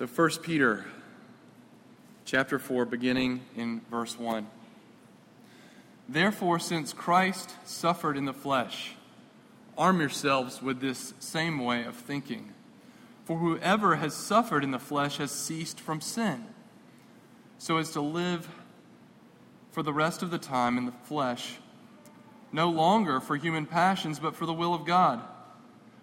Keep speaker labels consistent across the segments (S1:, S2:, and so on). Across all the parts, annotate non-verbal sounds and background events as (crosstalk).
S1: So 1 Peter chapter 4 beginning in verse 1. Therefore since Christ suffered in the flesh, arm yourselves with this same way of thinking. For whoever has suffered in the flesh has ceased from sin, so as to live for the rest of the time in the flesh, no longer for human passions, but for the will of God.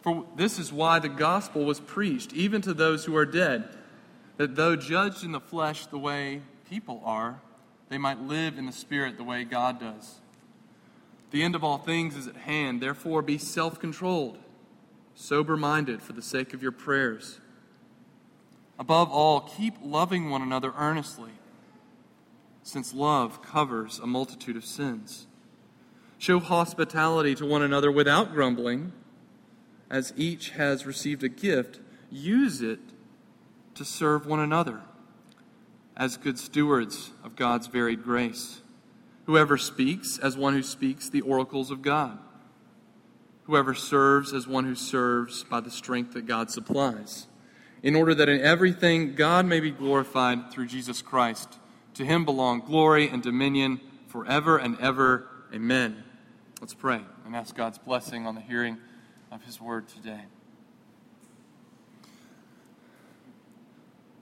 S1: For this is why the gospel was preached, even to those who are dead, that though judged in the flesh the way people are, they might live in the spirit the way God does. The end of all things is at hand, therefore be self controlled, sober minded for the sake of your prayers. Above all, keep loving one another earnestly, since love covers a multitude of sins. Show hospitality to one another without grumbling as each has received a gift, use it to serve one another as good stewards of God's varied grace. Whoever speaks, as one who speaks the oracles of God. Whoever serves, as one who serves by the strength that God supplies. In order that in everything God may be glorified through Jesus Christ. To him belong glory and dominion forever and ever. Amen. Let's pray and ask God's blessing on the hearing of His Word today.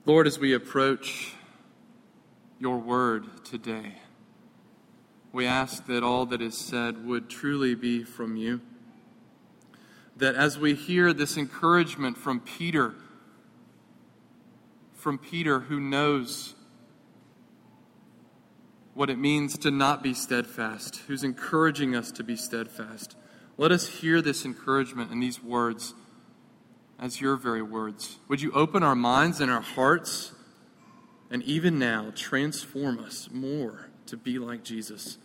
S1: Lord, as we approach your Word today, we ask that all that is said would truly be from you. That as we hear this encouragement from Peter, from Peter who knows what it means to not be steadfast, who's encouraging us to be steadfast. Let us hear this encouragement and these words as your very words. Would you open our minds and our hearts and even now transform us more to be like Jesus?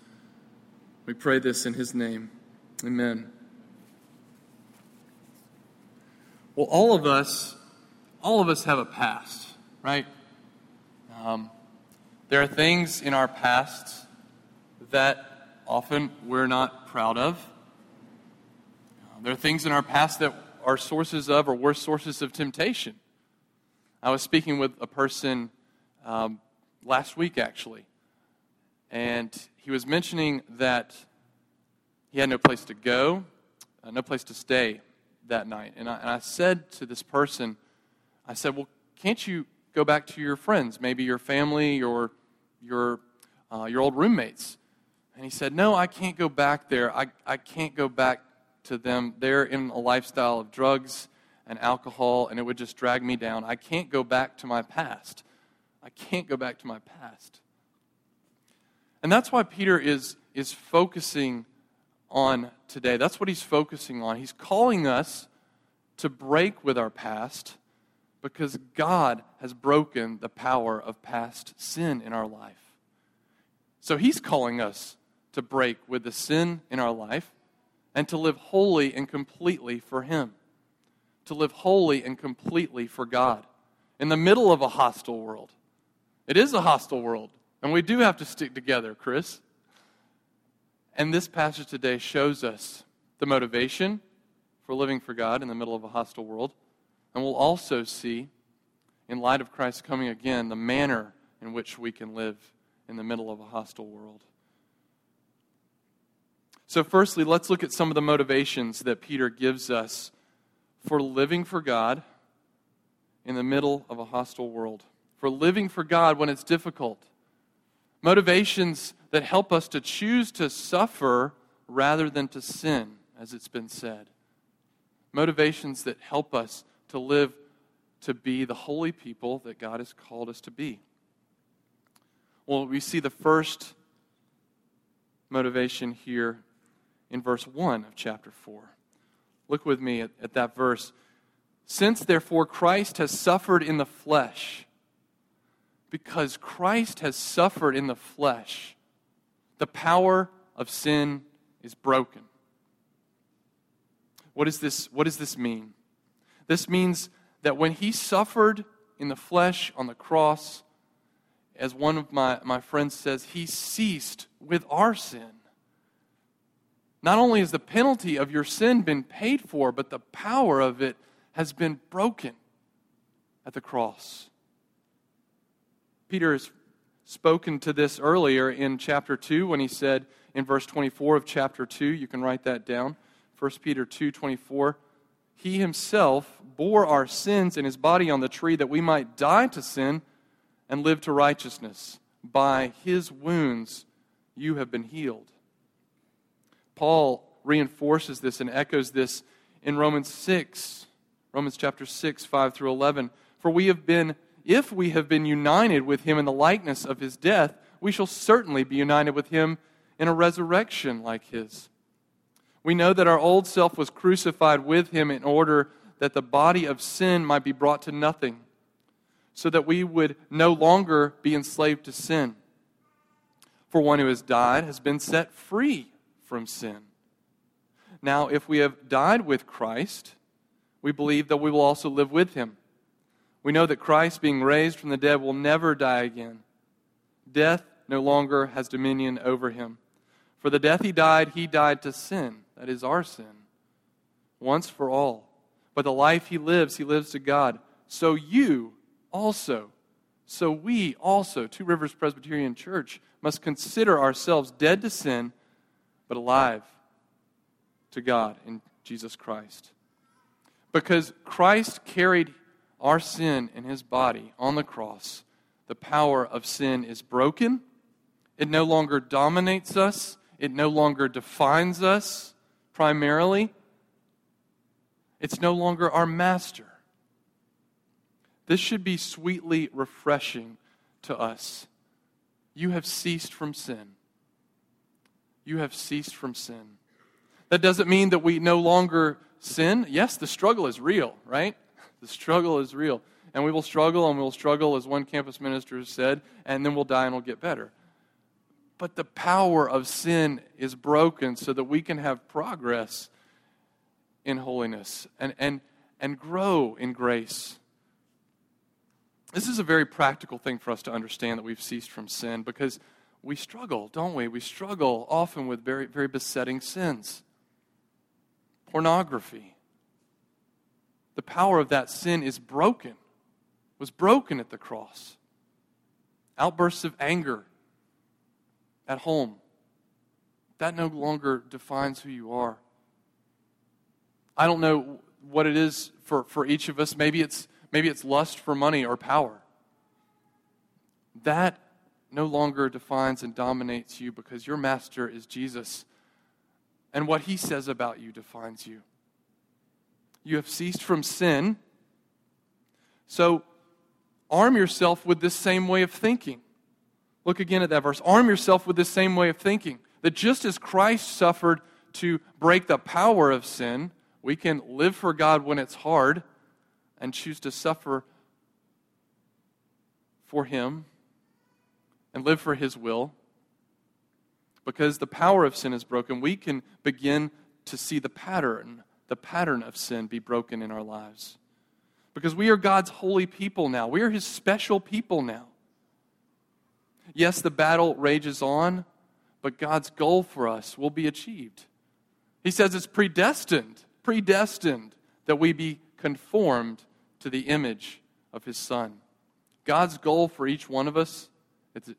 S1: We pray this in his name. Amen. Well, all of us, all of us have a past, right? Um, there are things in our past that often we're not proud of. There are things in our past that are sources of or were sources of temptation. I was speaking with a person um, last week, actually, and he was mentioning that he had no place to go, uh, no place to stay that night. And I, and I said to this person, I said, Well, can't you go back to your friends, maybe your family, your, your, uh, your old roommates? And he said, No, I can't go back there. I, I can't go back to them. They're in a lifestyle of drugs and alcohol, and it would just drag me down. I can't go back to my past. I can't go back to my past. And that's why Peter is, is focusing on today. That's what he's focusing on. He's calling us to break with our past because God has broken the power of past sin in our life. So he's calling us to break with the sin in our life and to live wholly and completely for Him. To live wholly and completely for God in the middle of a hostile world. It is a hostile world, and we do have to stick together, Chris. And this passage today shows us the motivation for living for God in the middle of a hostile world. And we'll also see, in light of Christ coming again, the manner in which we can live in the middle of a hostile world. So, firstly, let's look at some of the motivations that Peter gives us for living for God in the middle of a hostile world, for living for God when it's difficult. Motivations that help us to choose to suffer rather than to sin, as it's been said. Motivations that help us to live to be the holy people that God has called us to be. Well, we see the first motivation here in verse 1 of chapter 4. Look with me at, at that verse. Since therefore Christ has suffered in the flesh, because Christ has suffered in the flesh, the power of sin is broken. What, is this, what does this mean? This means that when he suffered in the flesh on the cross, as one of my, my friends says, he ceased with our sin. Not only has the penalty of your sin been paid for, but the power of it has been broken at the cross. Peter has spoken to this earlier in chapter 2 when he said in verse 24 of chapter 2, you can write that down. 1 Peter 2 24. He himself bore our sins in his body on the tree that we might die to sin and live to righteousness. By his wounds you have been healed. Paul reinforces this and echoes this in Romans 6, Romans chapter 6, 5 through 11. For we have been, if we have been united with him in the likeness of his death, we shall certainly be united with him in a resurrection like his. We know that our old self was crucified with him in order that the body of sin might be brought to nothing, so that we would no longer be enslaved to sin. For one who has died has been set free from sin. Now, if we have died with Christ, we believe that we will also live with him. We know that Christ, being raised from the dead, will never die again. Death no longer has dominion over him. For the death he died, he died to sin that is our sin, once for all. But the life he lives, he lives to God. So you also, so we also, Two Rivers Presbyterian Church, must consider ourselves dead to sin, but alive to God in Jesus Christ. Because Christ carried our sin in his body on the cross, the power of sin is broken. It no longer dominates us, it no longer defines us primarily. It's no longer our master. This should be sweetly refreshing to us. You have ceased from sin. You have ceased from sin. That doesn't mean that we no longer sin. Yes, the struggle is real, right? The struggle is real. And we will struggle and we'll struggle, as one campus minister has said, and then we'll die and we'll get better. But the power of sin is broken so that we can have progress in holiness and, and, and grow in grace. This is a very practical thing for us to understand that we've ceased from sin because we struggle, don't we? We struggle often with very, very besetting sins. Pornography. The power of that sin is broken, was broken at the cross. Outbursts of anger at home. That no longer defines who you are. I don't know what it is for, for each of us. Maybe it's, maybe it's lust for money or power. That no longer defines and dominates you because your master is Jesus. And what he says about you defines you. You have ceased from sin. So arm yourself with this same way of thinking. Look again at that verse. Arm yourself with this same way of thinking that just as Christ suffered to break the power of sin, we can live for God when it's hard and choose to suffer for Him and live for His will. Because the power of sin is broken, we can begin to see the pattern, the pattern of sin be broken in our lives. Because we are God's holy people now. We are His special people now. Yes, the battle rages on, but God's goal for us will be achieved. He says it's predestined, predestined that we be conformed to the image of His Son. God's goal for each one of us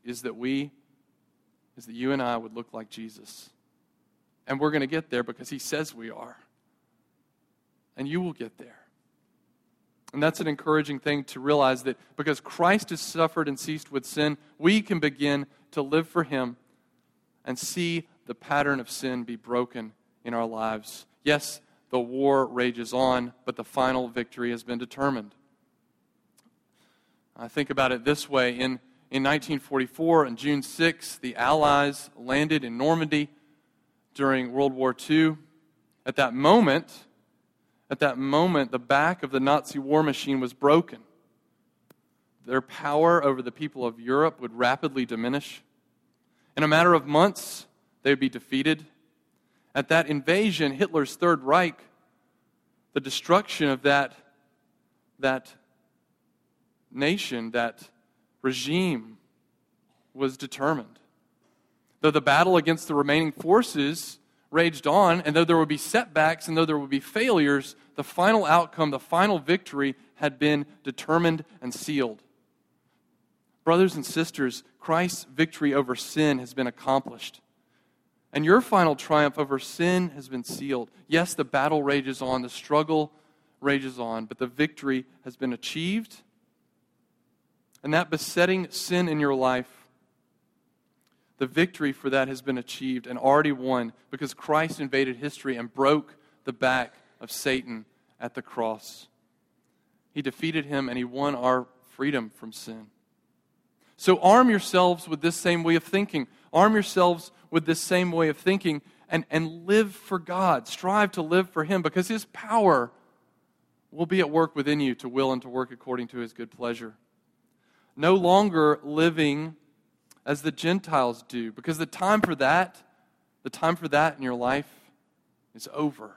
S1: is that we, is that you and I would look like Jesus. And we're going to get there because He says we are. And you will get there. And that's an encouraging thing to realize that because Christ has suffered and ceased with sin, we can begin to live for Him and see the pattern of sin be broken in our lives. Yes, the war rages on, but the final victory has been determined. I think about it this way. In, in 1944, on June 6, the Allies landed in Normandy during World War II. At that moment, at that moment, the back of the Nazi war machine was broken. their power over the people of Europe would rapidly diminish. In a matter of months, they would be defeated. At that invasion, Hitler's Third Reich, the destruction of that, that nation, that regime, was determined. Though the battle against the remaining forces raged on, and though there would be setbacks and though there would be failures, the final outcome, the final victory, had been determined and sealed. Brothers and sisters, Christ's victory over sin has been accomplished. And your final triumph over sin has been sealed. Yes, the battle rages on, the struggle rages on, but the victory has been achieved. And that besetting sin in your life, the victory for that has been achieved and already won because Christ invaded history and broke the back of Satan at the cross. He defeated him and he won our freedom from sin. So arm yourselves with this same way of thinking. Arm yourselves with this same way of thinking and, and live for God. Strive to live for Him because His power will be at work within you to will and to work according to His good pleasure. No longer living as the Gentiles do because the time for that, the time for that in your life is over.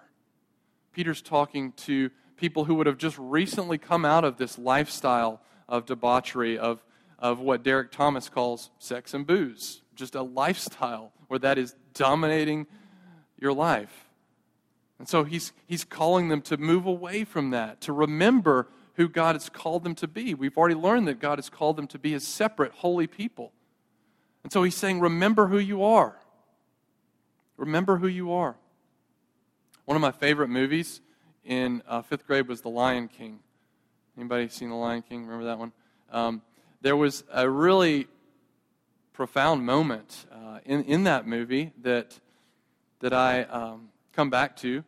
S1: Peter's talking to people who would have just recently come out of this lifestyle of debauchery, of of what Derek Thomas calls sex and booze, just a lifestyle where that is dominating your life. And so he's, he's calling them to move away from that, to remember who God has called them to be. We've already learned that God has called them to be his separate, holy people. And so he's saying, remember who you are. Remember who you are. One of my favorite movies in uh, fifth grade was The Lion King. Anybody seen The Lion King? Remember that one? Um, there was a really profound moment uh, in, in that movie that, that I um, come back to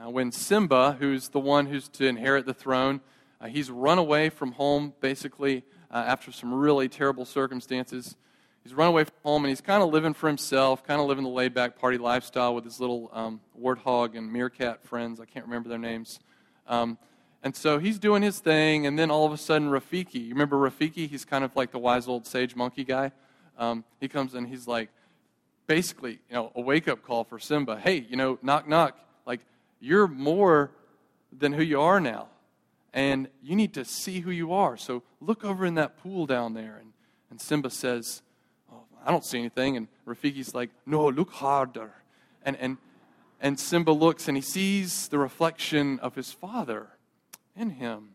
S1: uh, when Simba, who's the one who's to inherit the throne, uh, he's run away from home basically uh, after some really terrible circumstances. He's run away from home and he's kind of living for himself, kind of living the laid back party lifestyle with his little um, warthog and meerkat friends. I can't remember their names. Um, and so he's doing his thing, and then all of a sudden, Rafiki, you remember Rafiki? He's kind of like the wise old sage monkey guy. Um, he comes and he's like, basically, you know, a wake up call for Simba. Hey, you know, knock, knock. Like, you're more than who you are now. And you need to see who you are. So look over in that pool down there. And, and Simba says, oh, I don't see anything. And Rafiki's like, No, look harder. And, and, and Simba looks and he sees the reflection of his father in him.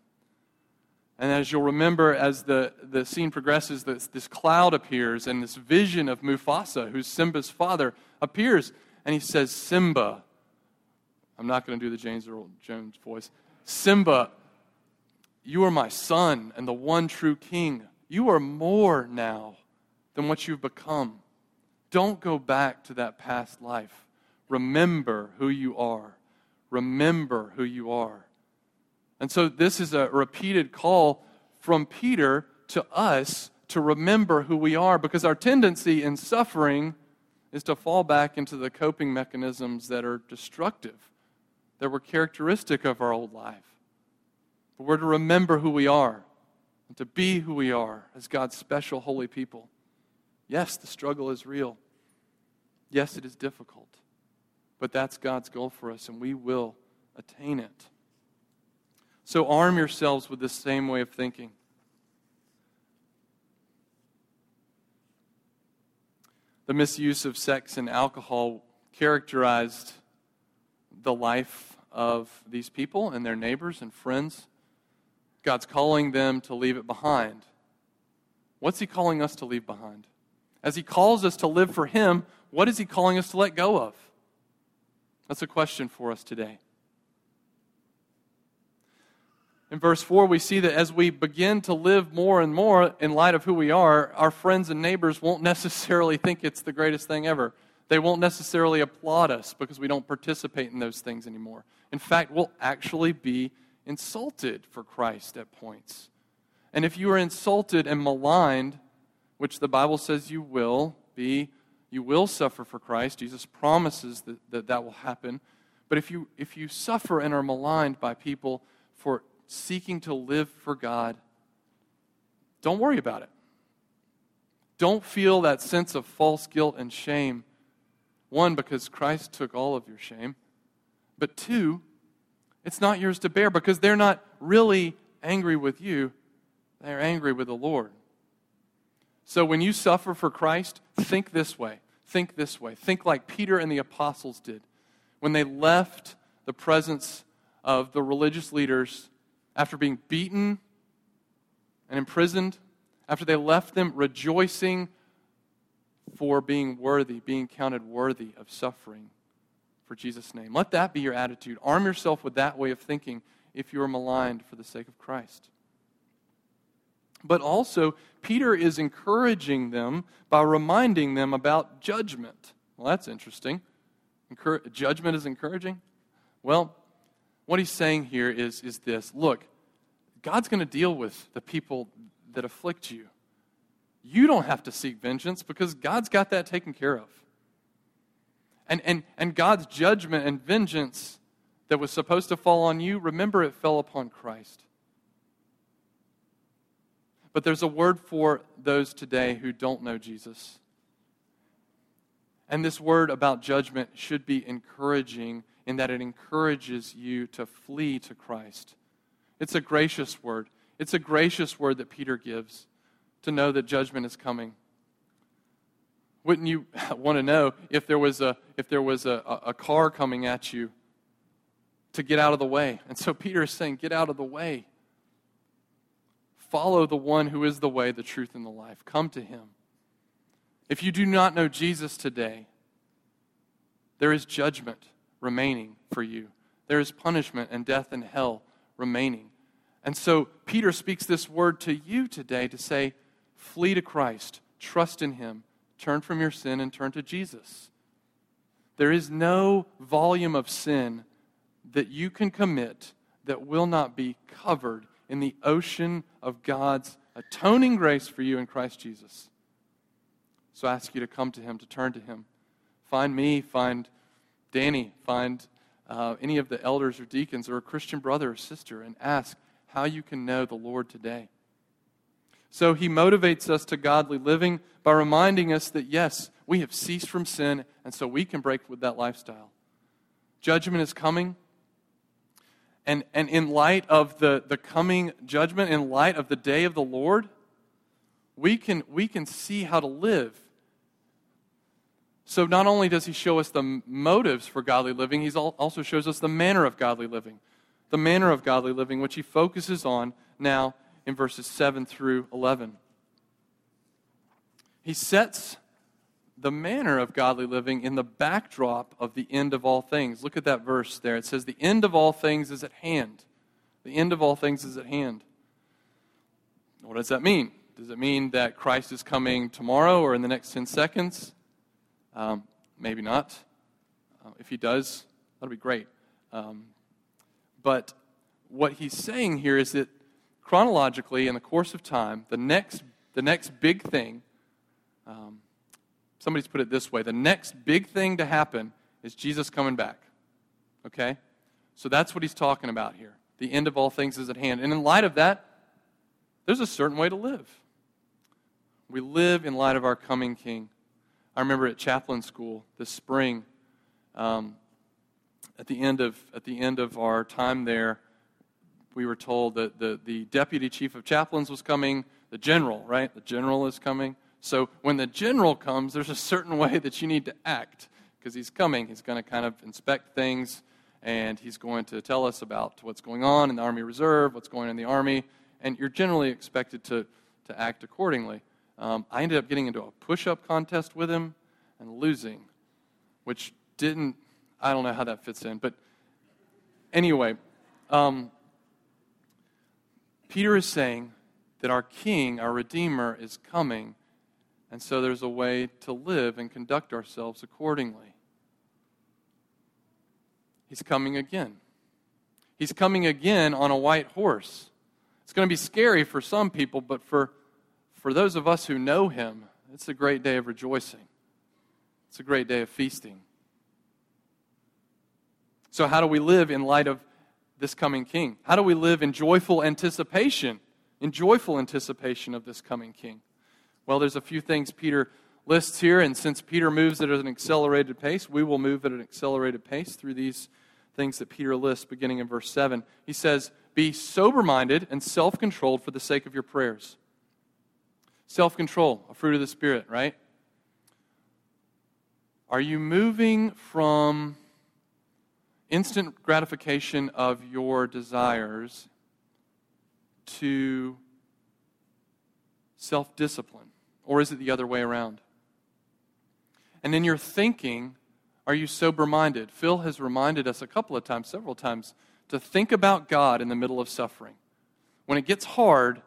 S1: And as you'll remember, as the, the scene progresses, this, this cloud appears and this vision of Mufasa, who's Simba's father, appears. And he says, Simba, I'm not going to do the James Earl Jones voice. Simba, you are my son and the one true king. You are more now than what you've become. Don't go back to that past life. Remember who you are. Remember who you are. And so this is a repeated call from Peter to us to remember who we are because our tendency in suffering is to fall back into the coping mechanisms that are destructive, that were characteristic of our old life. But we're to remember who we are and to be who we are as God's special holy people. Yes, the struggle is real. Yes, it is difficult. But that's God's goal for us, and we will attain it. So arm yourselves with this same way of thinking. The misuse of sex and alcohol characterized the life of these people and their neighbors and friends. God's calling them to leave it behind. What's He calling us to leave behind? As He calls us to live for Him, what is He calling us to let go of? That's a question for us today. In verse 4, we see that as we begin to live more and more in light of who we are, our friends and neighbors won't (laughs) necessarily think it's the greatest thing ever. They won't necessarily applaud us because we don't participate in those things anymore. In fact, we'll actually be insulted for Christ at points. And if you are insulted and maligned, which the Bible says you will be, you will suffer for Christ. Jesus promises that that, that will happen. But if you, if you suffer and are maligned by people for seeking to live for God, don't worry about it. Don't feel that sense of false guilt and shame. One, because Christ took all of your shame. But two, it's not yours to bear because they're not really angry with you, they're angry with the Lord. So when you suffer for Christ, think this way. Think this way. Think like Peter and the apostles did when they left the presence of the religious leaders after being beaten and imprisoned, after they left them rejoicing for being worthy, being counted worthy of suffering for Jesus' name. Let that be your attitude. Arm yourself with that way of thinking if you are maligned for the sake of Christ. But also, Peter is encouraging them by reminding them about judgment. Well, that's interesting. Encour- judgment is encouraging? Well, what he's saying here is, is this look, God's going to deal with the people that afflict you. You don't have to seek vengeance because God's got that taken care of. And, and, and God's judgment and vengeance that was supposed to fall on you, remember it fell upon Christ. But there's a word for those today who don't know Jesus. And this word about judgment should be encouraging in that it encourages you to flee to Christ. It's a gracious word. It's a gracious word that Peter gives to know that judgment is coming. Wouldn't you (laughs) want to know if there was a, if there was a, a car coming at you to get out of the way? And so Peter is saying, Get out of the way. Follow the one who is the way, the truth, and the life. Come to him. If you do not know Jesus today, there is judgment remaining for you. There is punishment and death and hell remaining. And so Peter speaks this word to you today to say, flee to Christ, trust in him, turn from your sin, and turn to Jesus. There is no volume of sin that you can commit that will not be covered in the ocean of God's atoning grace for you in Christ Jesus. So I ask you to come to Him, to turn to Him. Find me, find Danny, find uh, any of the elders or deacons or a Christian brother or sister, and ask how you can know the Lord today. So he motivates us to godly living by reminding us that, yes, we have ceased from sin, and so we can break with that lifestyle. Judgment is coming. And, and in light of the, the coming judgment, in light of the day of the Lord, we can, we can see how to live. So not only does he show us the motives for godly living, he also shows us the manner of godly living. The manner of godly living, which he focuses on now in verses 7 through 11. He sets the manner of godly living in the backdrop of the end of all things. Look at that verse there. It says, The end of all things is at hand. The end of all things is at hand. What does that mean? Does it mean that Christ is coming tomorrow or in the next 10 seconds? Um, maybe not. Uh, if he does, that'll be great. Um, but what he's saying here is that chronologically, in the course of time, the next, the next big thing, um, somebody's put it this way the next big thing to happen is Jesus coming back. Okay? So that's what he's talking about here. The end of all things is at hand. And in light of that, there's a certain way to live. We live in light of our coming King. I remember at chaplain school this spring, um, at the end of at the end of our time there, we were told that the, the deputy chief of chaplains was coming, the general, right? The general is coming. So when the general comes, there's a certain way that you need to act because he's coming. He's going to kind of inspect things and he's going to tell us about what's going on in the Army Reserve, what's going on in the Army, and you're generally expected to, to act accordingly. Um, I ended up getting into a push up contest with him and losing, which didn't, I don't know how that fits in. But anyway, um, Peter is saying that our King, our Redeemer, is coming, and so there's a way to live and conduct ourselves accordingly. He's coming again. He's coming again on a white horse. It's going to be scary for some people, but for for those of us who know him, it's a great day of rejoicing. It's a great day of feasting. So, how do we live in light of this coming king? How do we live in joyful anticipation in joyful anticipation of this coming king? Well, there's a few things Peter lists here, and since Peter moves at an accelerated pace, we will move at an accelerated pace through these things that Peter lists beginning in verse 7. He says, Be sober minded and self controlled for the sake of your prayers. Self control, a fruit of the Spirit, right? Are you moving from instant gratification of your desires to self discipline? Or is it the other way around? And in your thinking, are you sober minded? Phil has reminded us a couple of times, several times, to think about God in the middle of suffering. When it gets hard,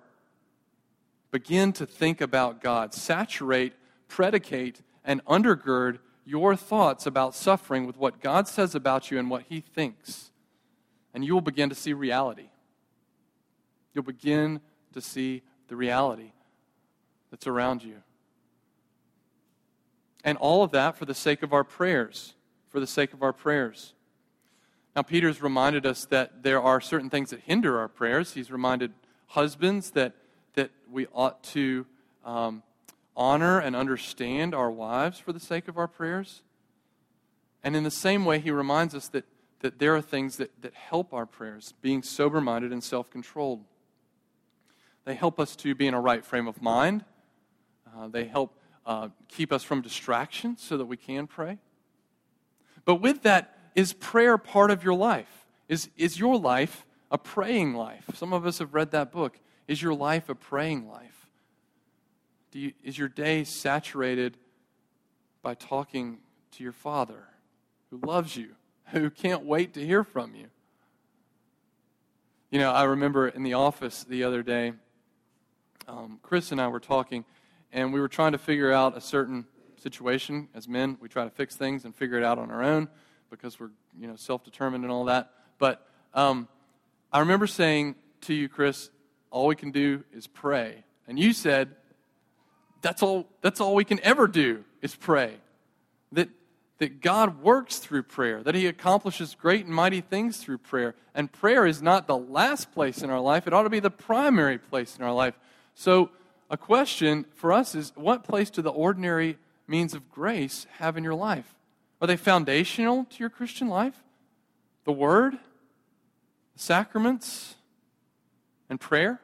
S1: begin to think about God. Saturate, predicate, and undergird your thoughts about suffering with what God says about you and what He thinks. And you will begin to see reality. You'll begin to see the reality that's around you. And all of that for the sake of our prayers. For the sake of our prayers. Now, Peter's reminded us that there are certain things that hinder our prayers. He's reminded husbands that, that we ought to um, honor and understand our wives for the sake of our prayers. And in the same way, he reminds us that, that there are things that, that help our prayers, being sober minded and self controlled. They help us to be in a right frame of mind, uh, they help uh, keep us from distractions so that we can pray. But with that, is prayer part of your life? Is, is your life a praying life? Some of us have read that book. Is your life a praying life? Do you, is your day saturated by talking to your Father who loves you, who can't wait to hear from you? You know, I remember in the office the other day, um, Chris and I were talking, and we were trying to figure out a certain situation. As men, we try to fix things and figure it out on our own because we're you know self-determined and all that. But um, I remember saying to you, Chris, all we can do is pray, and you said, "That's all. That's all we can ever do is pray." That that God works through prayer, that He accomplishes great and mighty things through prayer. And prayer is not the last place in our life, it ought to be the primary place in our life. So a question for us is what place do the ordinary means of grace have in your life? Are they foundational to your Christian life? The Word, the sacraments, and prayer?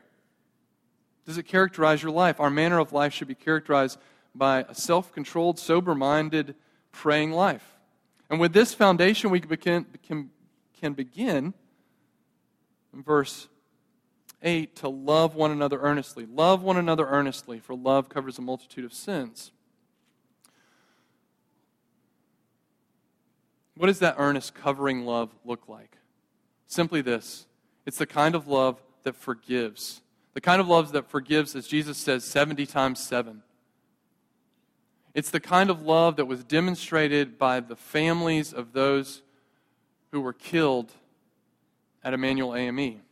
S1: Does it characterize your life? Our manner of life should be characterized by a self controlled, sober minded, praying life. And with this foundation, we can, can, can begin in verse 8 to love one another earnestly. Love one another earnestly, for love covers a multitude of sins. What does that earnest, covering love look like? Simply this it's the kind of love that forgives. The kind of love that forgives, as Jesus says, 70 times 7. It's the kind of love that was demonstrated by the families of those who were killed at Emanuel AME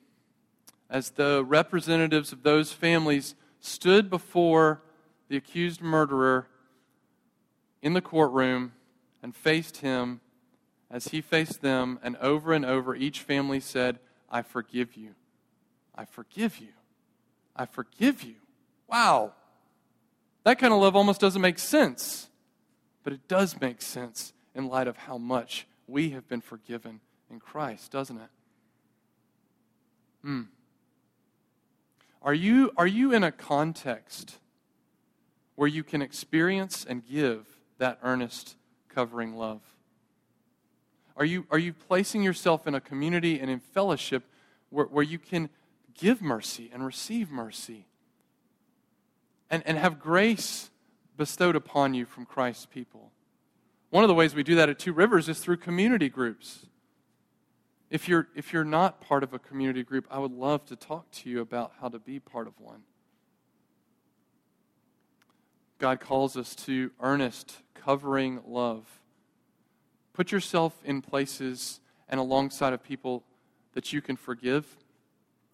S1: as the representatives of those families stood before the accused murderer in the courtroom and faced him as he faced them, and over and over each family said, I forgive you. I forgive you. I forgive you. Wow. That kind of love almost doesn't make sense, but it does make sense in light of how much we have been forgiven in Christ, doesn't it? Hmm. Are you, are you in a context where you can experience and give that earnest covering love? Are you, are you placing yourself in a community and in fellowship where, where you can give mercy and receive mercy and, and have grace bestowed upon you from Christ's people? One of the ways we do that at Two Rivers is through community groups. If you're, if you're not part of a community group, I would love to talk to you about how to be part of one. God calls us to earnest, covering love. Put yourself in places and alongside of people that you can forgive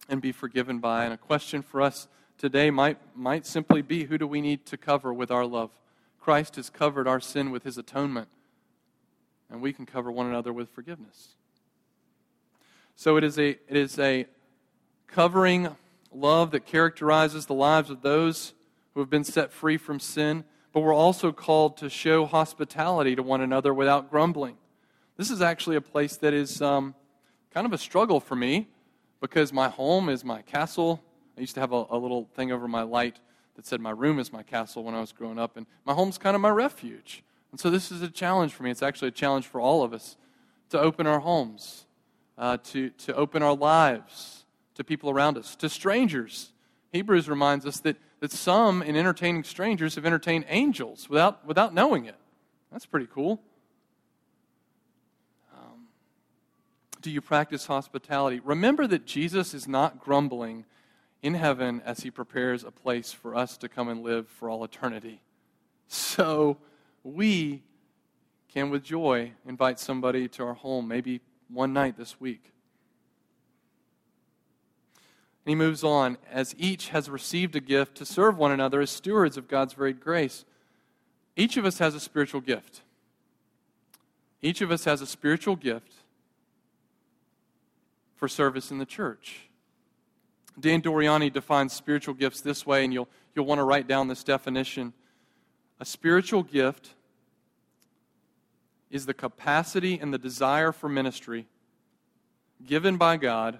S1: and be forgiven by. And a question for us today might, might simply be who do we need to cover with our love? Christ has covered our sin with his atonement, and we can cover one another with forgiveness. So it is a, it is a covering love that characterizes the lives of those who have been set free from sin, but we're also called to show hospitality to one another without grumbling. This is actually a place that is um, kind of a struggle for me because my home is my castle. I used to have a, a little thing over my light that said my room is my castle when I was growing up, and my home's kind of my refuge. And so this is a challenge for me. It's actually a challenge for all of us to open our homes, uh, to, to open our lives to people around us, to strangers. Hebrews reminds us that, that some, in entertaining strangers, have entertained angels without, without knowing it. That's pretty cool. Um, do you practice hospitality? Remember that Jesus is not grumbling in heaven as he prepares a place for us to come and live for all eternity. So we can, with joy, invite somebody to our home, maybe one night this week. And he moves on, as each has received a gift to serve one another as stewards of God's varied grace. Each of us has a spiritual gift. Each of us has a spiritual gift for service in the church. Dan Doriani defines spiritual gifts this way, and you'll, you'll want to write down this definition. A spiritual gift is the capacity and the desire for ministry given by God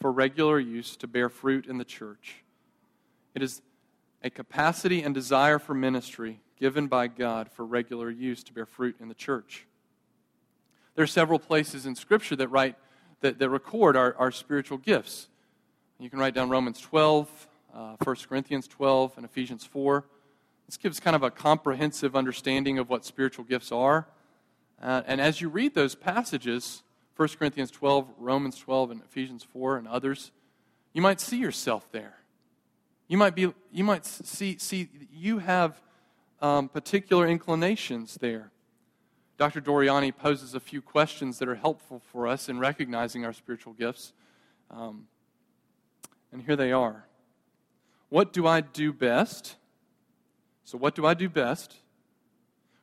S1: for regular use to bear fruit in the church. It is a capacity and desire for ministry given by God for regular use to bear fruit in the church. There are several places in Scripture that write that, that record our, our spiritual gifts. You can write down Romans 12, uh, 1 Corinthians 12, and Ephesians 4. This gives kind of a comprehensive understanding of what spiritual gifts are. Uh, and as you read those passages, 1 Corinthians 12, Romans 12, and Ephesians 4, and others, you might see yourself there. You might, be, you might see, see you have um, particular inclinations there. Dr. Doriani poses a few questions that are helpful for us in recognizing our spiritual gifts. Um, and here they are. What do I do best? So, what do I do best?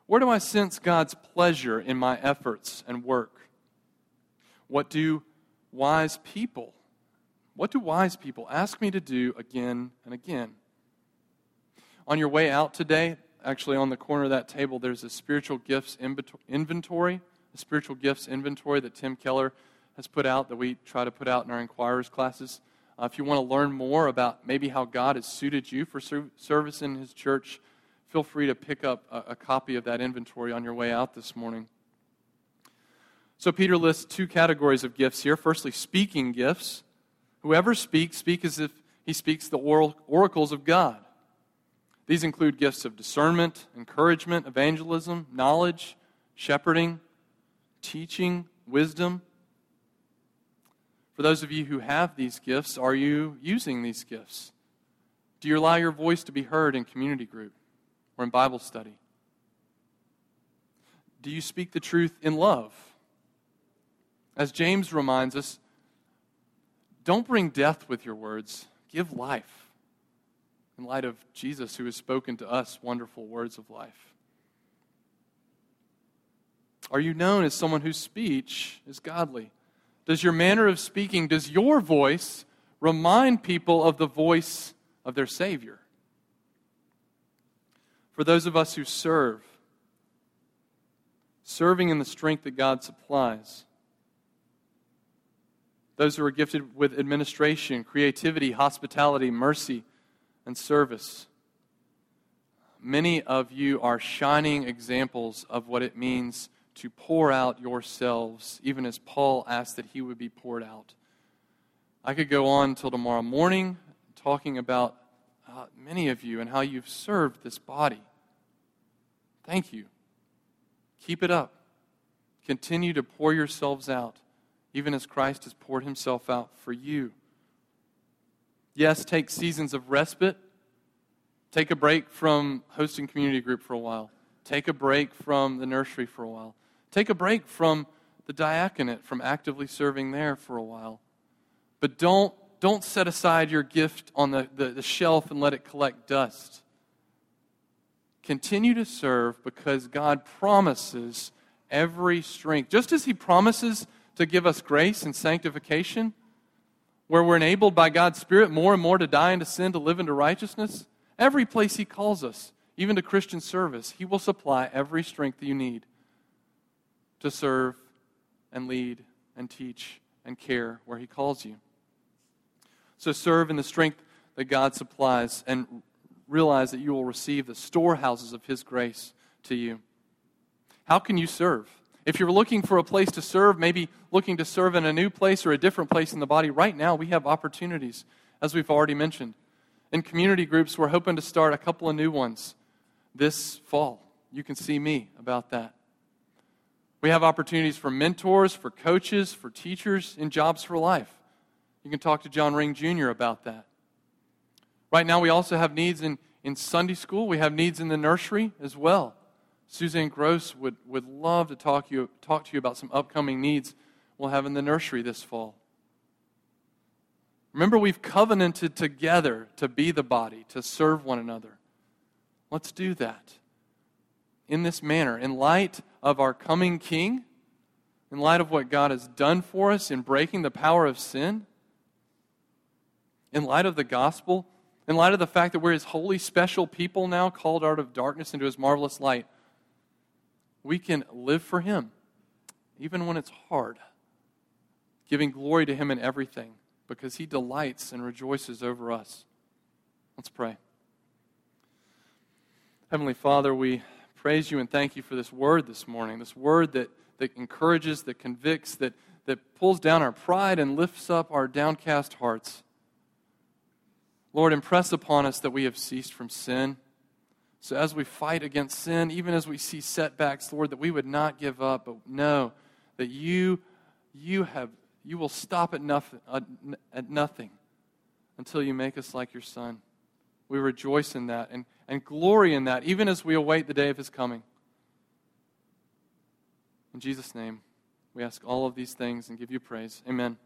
S1: Where do I sense God's pleasure in my efforts and work? What do wise people, what do wise people ask me to do again and again? On your way out today, actually on the corner of that table, there's a spiritual gifts inventory, a spiritual gifts inventory that Tim Keller has put out that we try to put out in our inquirers classes. Uh, if you want to learn more about maybe how God has suited you for service in His church, feel free to pick up a, a copy of that inventory on your way out this morning. So, Peter lists two categories of gifts here. Firstly, speaking gifts. Whoever speaks, speak as if he speaks the oral, oracles of God. These include gifts of discernment, encouragement, evangelism, knowledge, shepherding, teaching, wisdom. For those of you who have these gifts, are you using these gifts? Do you allow your voice to be heard in community group or in Bible study? Do you speak the truth in love? As James reminds us, don't bring death with your words, give life. In light of Jesus, who has spoken to us wonderful words of life. Are you known as someone whose speech is godly? Does your manner of speaking, does your voice remind people of the voice of their Savior? For those of us who serve, serving in the strength that God supplies, those who are gifted with administration, creativity, hospitality, mercy, and service. Many of you are shining examples of what it means to pour out yourselves, even as Paul asked that he would be poured out. I could go on until tomorrow morning talking about uh, many of you and how you've served this body. Thank you. Keep it up. Continue to pour yourselves out, even as Christ has poured himself out for you. Yes, take seasons of respite. Take a break from hosting community group for a while. Take a break from the nursery for a while. Take a break from the diaconate, from actively serving there for a while. But don't, don't set aside your gift on the, the, the shelf and let it collect dust. Continue to serve because God promises every strength. Just as He promises to give us grace and sanctification, where we're enabled by God's Spirit more and more to die into sin, to live into righteousness, every place He calls us, even to Christian service, He will supply every strength you need to serve and lead and teach and care where He calls you. So serve in the strength that God supplies and realize that you will receive the storehouses of His grace to you. How can you serve? If you're looking for a place to serve, maybe looking to serve in a new place or a different place in the body, right now we have opportunities, as we've already mentioned. In community groups, we're hoping to start a couple of new ones this fall. You can see me about that. We have opportunities for mentors, for coaches, for teachers in Jobs for Life. You can talk to John Ring Jr. about that. Right now, we also have needs in, in Sunday school, we have needs in the nursery as well. Suzanne Gross would, would love to talk, you, talk to you about some upcoming needs we'll have in the nursery this fall. Remember, we've covenanted together to be the body, to serve one another. Let's do that in this manner, in light of our coming King, in light of what God has done for us in breaking the power of sin, in light of the gospel, in light of the fact that we're His holy, special people now, called out of darkness into His marvelous light we can live for Him, even when it's hard, giving glory to Him in everything, because He delights and rejoices over us. Let's pray. Heavenly Father, we praise you and thank you for this word this morning, this word that, that encourages, that convicts, that, that pulls down our pride and lifts up our downcast hearts. Lord, impress upon us that we have ceased from sin so as we fight against sin, even as we see setbacks, Lord, that we would not give up, but know that you, you, have, you will stop at, nothing, uh, at nothing until you make us like your Son. We rejoice in that and, and glory in that, even as we await the day of his coming. In Jesus' name, we ask all of these things and give you praise. Amen.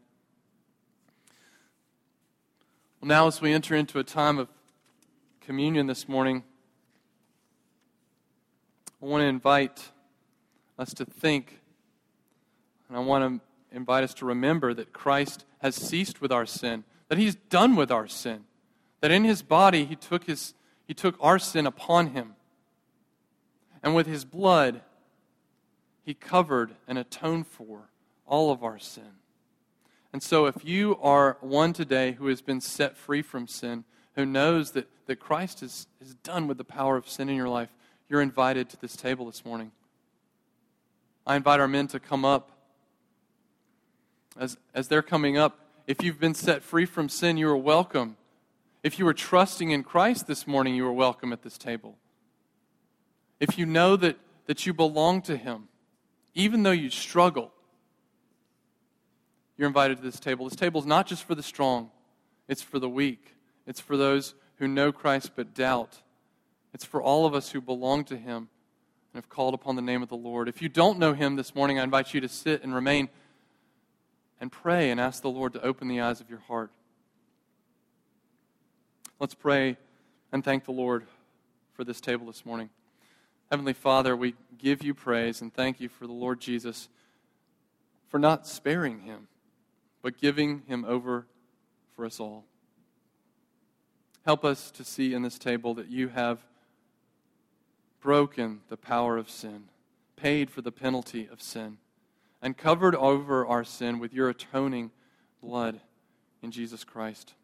S1: Well, now, as we enter into a time of communion this morning, I want to invite us to think, and I want to invite us to remember that Christ has ceased with our sin, that He's done with our sin, that in His body He took, his, he took our sin upon Him. And with His blood, He covered and atoned for all of our sin. And so, if you are one today who has been set free from sin, who knows that, that Christ is, is done with the power of sin in your life, you're invited to this table this morning. I invite our men to come up. As, as they're coming up, if you've been set free from sin, you are welcome. If you are trusting in Christ this morning, you are welcome at this table. If you know that, that you belong to Him, even though you struggle, you're invited to this table. This table is not just for the strong, it's for the weak, it's for those who know Christ but doubt. It's for all of us who belong to Him and have called upon the name of the Lord. If you don't know Him this morning, I invite you to sit and remain and pray and ask the Lord to open the eyes of your heart. Let's pray and thank the Lord for this table this morning. Heavenly Father, we give you praise and thank you for the Lord Jesus for not sparing him, but giving him over for us all. Help us to see in this table that you have broken the power of sin, paid for the penalty of sin, and covered over our sin with your atoning blood in Jesus Christ.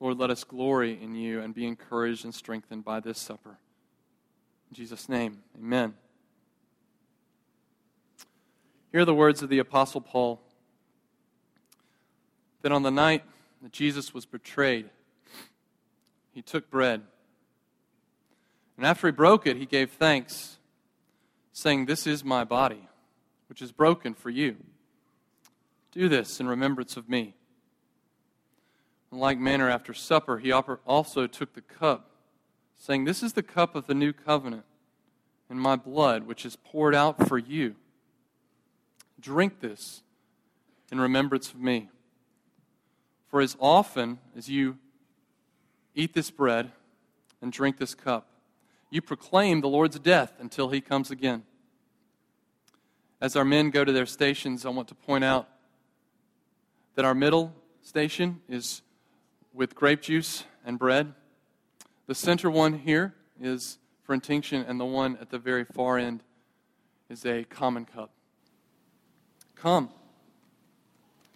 S1: Lord, let us glory in you and be encouraged and strengthened by this supper. In Jesus' name, amen. Hear the words of the Apostle Paul. Then on the night that Jesus was betrayed, he took bread. And after he broke it, he gave thanks, saying, This is my body, which is broken for you. Do this in remembrance of me. In like manner, after supper, he also took the cup, saying, This is the cup of the new covenant in my blood, which is poured out for you. Drink this in remembrance of me. For as often as you eat this bread and drink this cup, you proclaim the Lord's death until he comes again. As our men go to their stations, I want to point out that our middle station is with grape juice and bread. The center one here is for intinction, and the one at the very far end is a common cup. Come.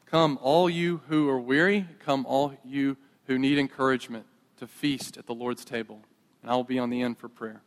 S1: Come, all you who are weary, come, all you who need encouragement to feast at the Lord's table. And I will be on the end for prayer.